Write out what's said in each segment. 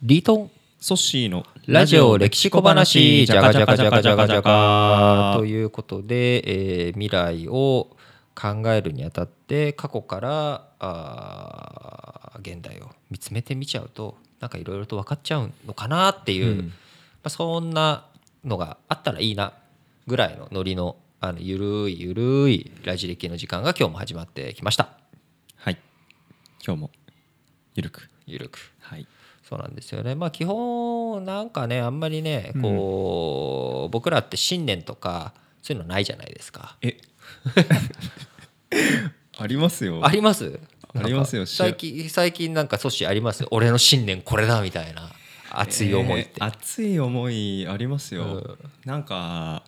リートンソッシーのラジオ歴史小話じゃがじゃがじゃがじゃがじゃがということで、えー未来を考えるにあたって過去からあー現代を見つめてみちゃうとなんかいろいろと分かっちゃうのかなっていう、うん。まあ、そんなのがあったらいいなぐらいのノリのあのゆるいゆるいラジ歴の時間が今日も始まってきました。はい。今日もゆるく。ゆるく。はいそうなんですよね。まあ基本なんかねあんまりねこう、僕らって信念とかそういうのないじゃないですか。え。ありますよ。あります？ありますよ。最近最近なんか阻止あります？俺の信念これだみたいな熱い思いって。えー熱い思いありますよ、うん。なんか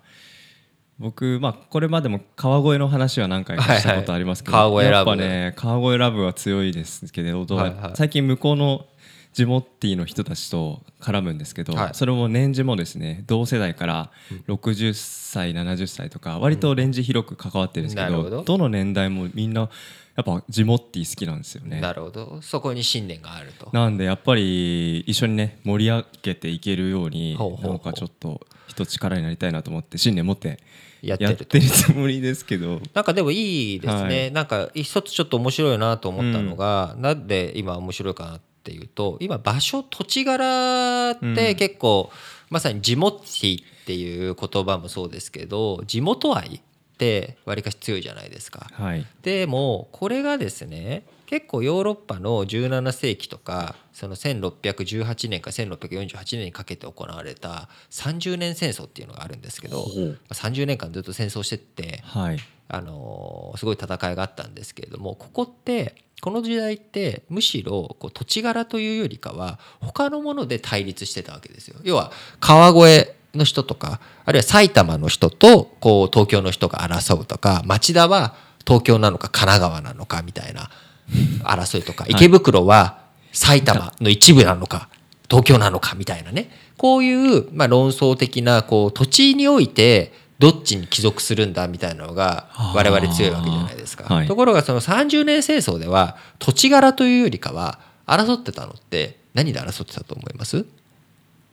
僕まあこれまでも川越の話は何回かしたことありますけど、はいはい。川越ラブ。やっぱね川越ラブは強いですけれど、はいはい。最近向こうのジモッティの人たちと絡むんですけど、はい。それも年次もですね同世代から60歳70歳とか割とレンジ広く関わってるんですけど,、なるほど。の年代もみんなやっぱジモッティ好きなんですよね。なるほど。そこに信念があると。なんでやっぱり一緒にね盛り上げていけるようにほうほうほう。なんかちょっと一力になりたいなと思って信念持ってやってるてるつもりですけど。なんかでもいいですね、はい。なんか一つちょっと面白いなと思ったのが、なんで今面白いかなっていうと今場所土地柄って結構、まさに地元っていう言葉もそうですけど地元愛ってわりかし強いじゃないですか。はいでもこれがですね結構ヨーロッパの17世紀とかその1618年から1648年にかけて行われた30年戦争っていうのがあるんですけどほう30年間ずっと戦争してってはいあのすごい戦いがあったんですけれどもここってこの時代ってむしろこう土地柄というよりかは他のもので対立してたわけですよ。要は川越の人とかあるいは埼玉の人とこう東京の人が争うとか町田は東京なのか神奈川なのかみたいな争いとか池袋は埼玉の一部なのか東京なのかみたいなね。こういうまあ論争的なこう土地においてどっちに帰属するんだみたいなのが我々強いわけじゃないですか。はい。ところがその30年戦争では土地柄というよりかは争ってたのって何で争ってたと思います？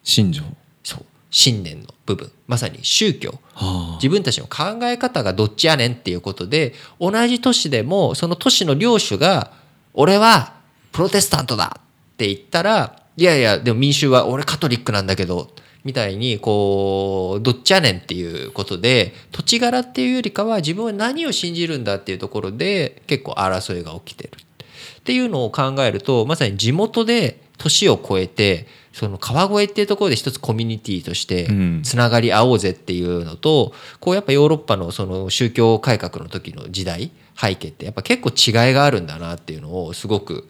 新庄。そう信念の部分まさに宗教は自分たちの考え方がどっちやねんっていうことで同じ都市でもその都市の領主が「俺はプロテスタントだ!」って言ったら「いやいやでも民衆は俺カトリックなんだけど」みたいにこうどっちやねんっていうことで土地柄っていうよりかは自分は何を信じるんだっていうところで結構争いが起きてるっていうのを考えるとまさに地元で年を超えてその川越っていうところで一つコミュニティとしてうん。つながり合おうぜっていうのとこうやっぱヨーロッパのその宗教改革の時の時代背景ってやっぱ結構違いがあるんだなっていうのをすごく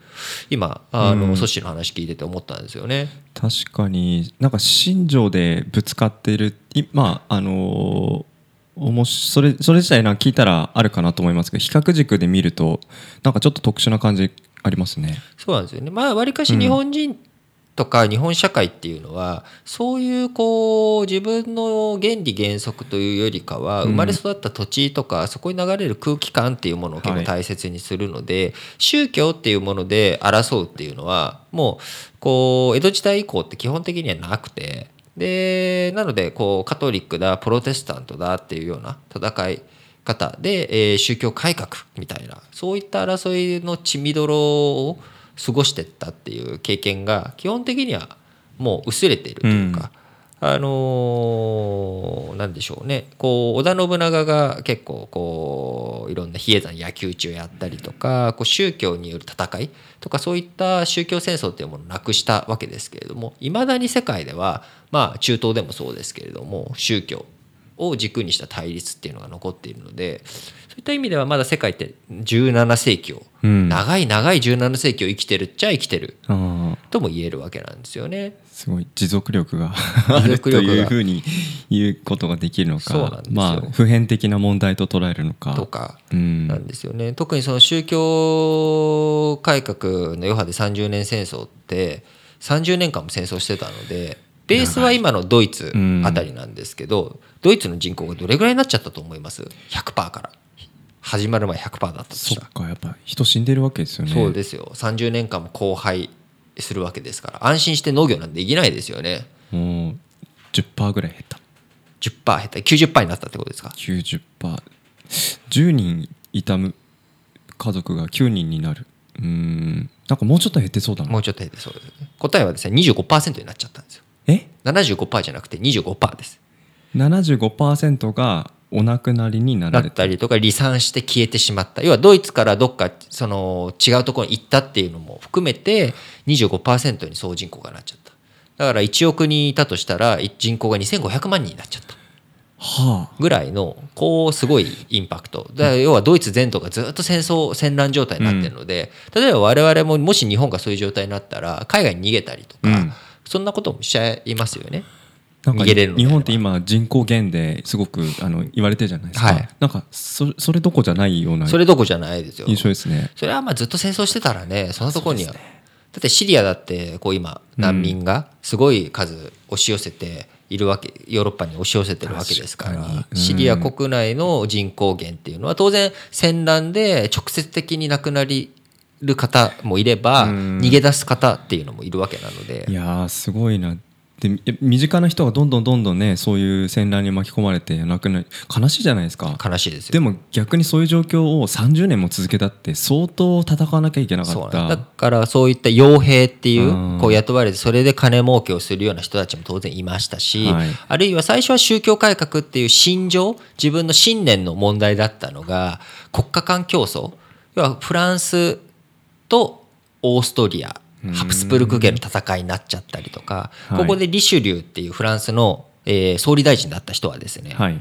今あうん。のソッシーの話聞いてて思ったんですよね。確かに。なんか新庄でぶつかっているいまああのーおもしそれそれ自体なんか聞いたらあるかなと思いますけど比較軸で見るとなんかちょっと特殊な感じありますね。そうなんですよね。まあ、わりかし日本人とか日本社会っていうのは、そういうこう自分の原理原則というよりかはうん生まれ育った土地とかそこに流れる空気感っていうものを結構はい大切にするので、宗教っていうもので争うっていうのはもうこう江戸時代以降って基本的にはなくてでなのでこうカトリックだプロテスタントだっていうような戦い方で、えー宗教改革みたいなそういった争いの血みどろを過ごしてったっていう経験が基本的にはもう薄れているというか、あのーなんでしょうね。こう織田信長が結構こういろんな比叡山野球中やったりとかこう宗教による戦いとかそういった宗教戦争っていうものをなくしたわけですけれどもいまだに世界ではまあ中東でもそうですけれども宗教を軸にした対立っていうのが残っているのでそういった意味ではまだ世界って17世紀を、うん。長い長い17世紀を生きてるっちゃ生きてるとも言えるわけなんですよね。すごい持続力が あるというふうに言うことができるのか。まあ普遍的な問題と捉えるのか。とかうん。なんですよね。特にその宗教改革の余波で30年戦争って30年間も戦争してたのでベースは今のドイツあたりなんですけど、ドイツの人口がどれぐらいになっちゃったと思います ?100% から。始まる前100%だったとしそたら。っかやっぱ人死んでるわけですよね。そうですよ。30年間も荒廃するわけですから。安心して農業なんてできないですよね。もう10%ぐらい減った。10%減った。90%になったってことですか？90%10 人いたむ家族が9人になる。うーん。なんかもうちょっと減ってそうだな。もうちょっと減ってそうですね。答えはですね25%になっちゃったんですよ。え75%じゃなくて25%です。75%がお亡くなりになだられた。ったりとか離散して消えてしまった。要はドイツからどっかその違うところに行ったっていうのも含めて25%に総人口がなっちゃった。だから1億人いたとしたら人口が2500万人になっちゃった。はあぐらいのこうすごいインパクト。だから要はドイツ全土がずっと戦争戦乱状態になってるので、例えば我々ももし日本がそういう状態になったら海外に逃げたりとか、うんそんなこともしちゃいますよね。なんか逃げれるので日本って今人口減ですごくあの言われてるじゃないですか、はい。なんかそそれどこじゃないようなそれどこじゃないですよ。印象ですね。それはまあずっと戦争してたらねそんなところには、だってシリアだってこう今難民がすごい数押し寄せているわけヨーロッパに押し寄せてるわけですから。うん。シリア国内の人口減っていうのは当然戦乱で直接的に亡くなりる方もいればうん。逃げ出す方っていうのもいるわけなので。いやーすごいな。で身近な人がどんどんどんどんねそういう戦乱に巻き込まれて亡くなり悲しいじゃないですか。悲しいですよ。でも逆にそういう状況を30年も続けたって相当戦わなきゃいけなかっそうなんだ。たからそういった傭兵っていううん。こう雇われてそれで金儲けをするような人たちも当然いましたし、はい。あるいは最初は宗教改革っていう信条自分の信念の問題だったのが国家間競争。要はフランスとオーストリアハプスブルク家の戦いになっちゃったりとか、はい。ここでリシュリューっていうフランスの、えー総理大臣だった人はですね、はい。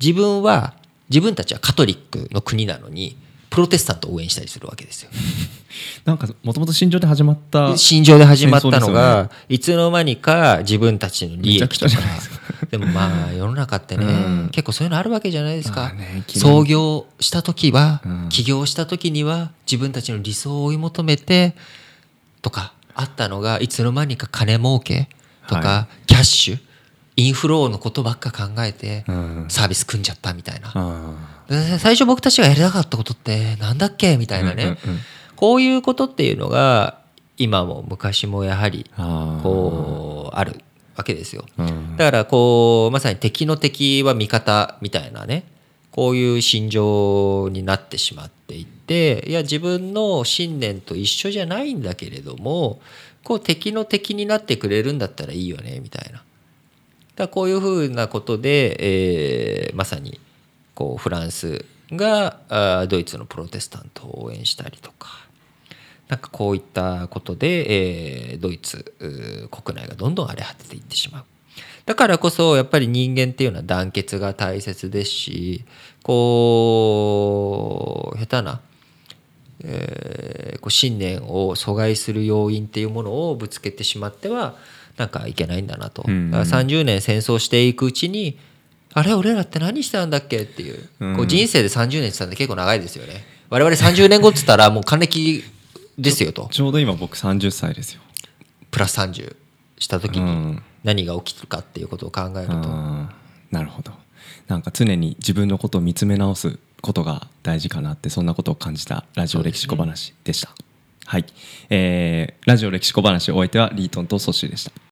自分は自分たちはカトリックの国なのにプロテスタントを応援したりするわけですよ。なんかもともと心情で始まった心情で始まったのが、いつの間にか自分たちの利益とかでもまあ世の中ってね、うん。結構そういうのあるわけじゃないですか、まあね創業した時は、うん。起業した時には自分たちの理想を追い求めてとかあったのがいつの間にか金儲けとか、はキャッシュインフローのことばっか考えてうん。サービス組んじゃったみたいな、あで最初僕たちがやりたかったことってなんだっけ？みたいなね、うんうんうんこういうことっていうのが今も昔もやはりこうあるわけですよ。うんだからこうまさに敵の敵は味方みたいなねこういう心情になってしまっていていや自分の信念と一緒じゃないんだけれどもこう敵の敵になってくれるんだったらいいよねみたいな。だこういうふうなことで、えーまさにこうフランスがドイツのプロテスタントを応援したりとかなんかこういったことで、えードイツ国内がどんどん荒れ果てていってしまう。だからこそやっぱり人間っていうのは団結が大切ですしこう下手な、えーこう信念を阻害する要因っていうものをぶつけてしまってはなんかいけないんだなと。うんだから30年戦争していくうちにあれ俺らって何してたんだっけっていう,、うんこう人生で30年って言ったんで結構長いですよね。我々30年後っつったらもう還暦ですよと。ちょうど今僕30歳ですよ。プラス30した時にうん。何が起きるかっていうことを考えると、あーなるほど。なんか常に自分のことを見つめ直すことが大事かなってそんなことを感じたラジオ歴史小話でした。はい、えーラジオ歴史小話お相手はリートンとソッシーでした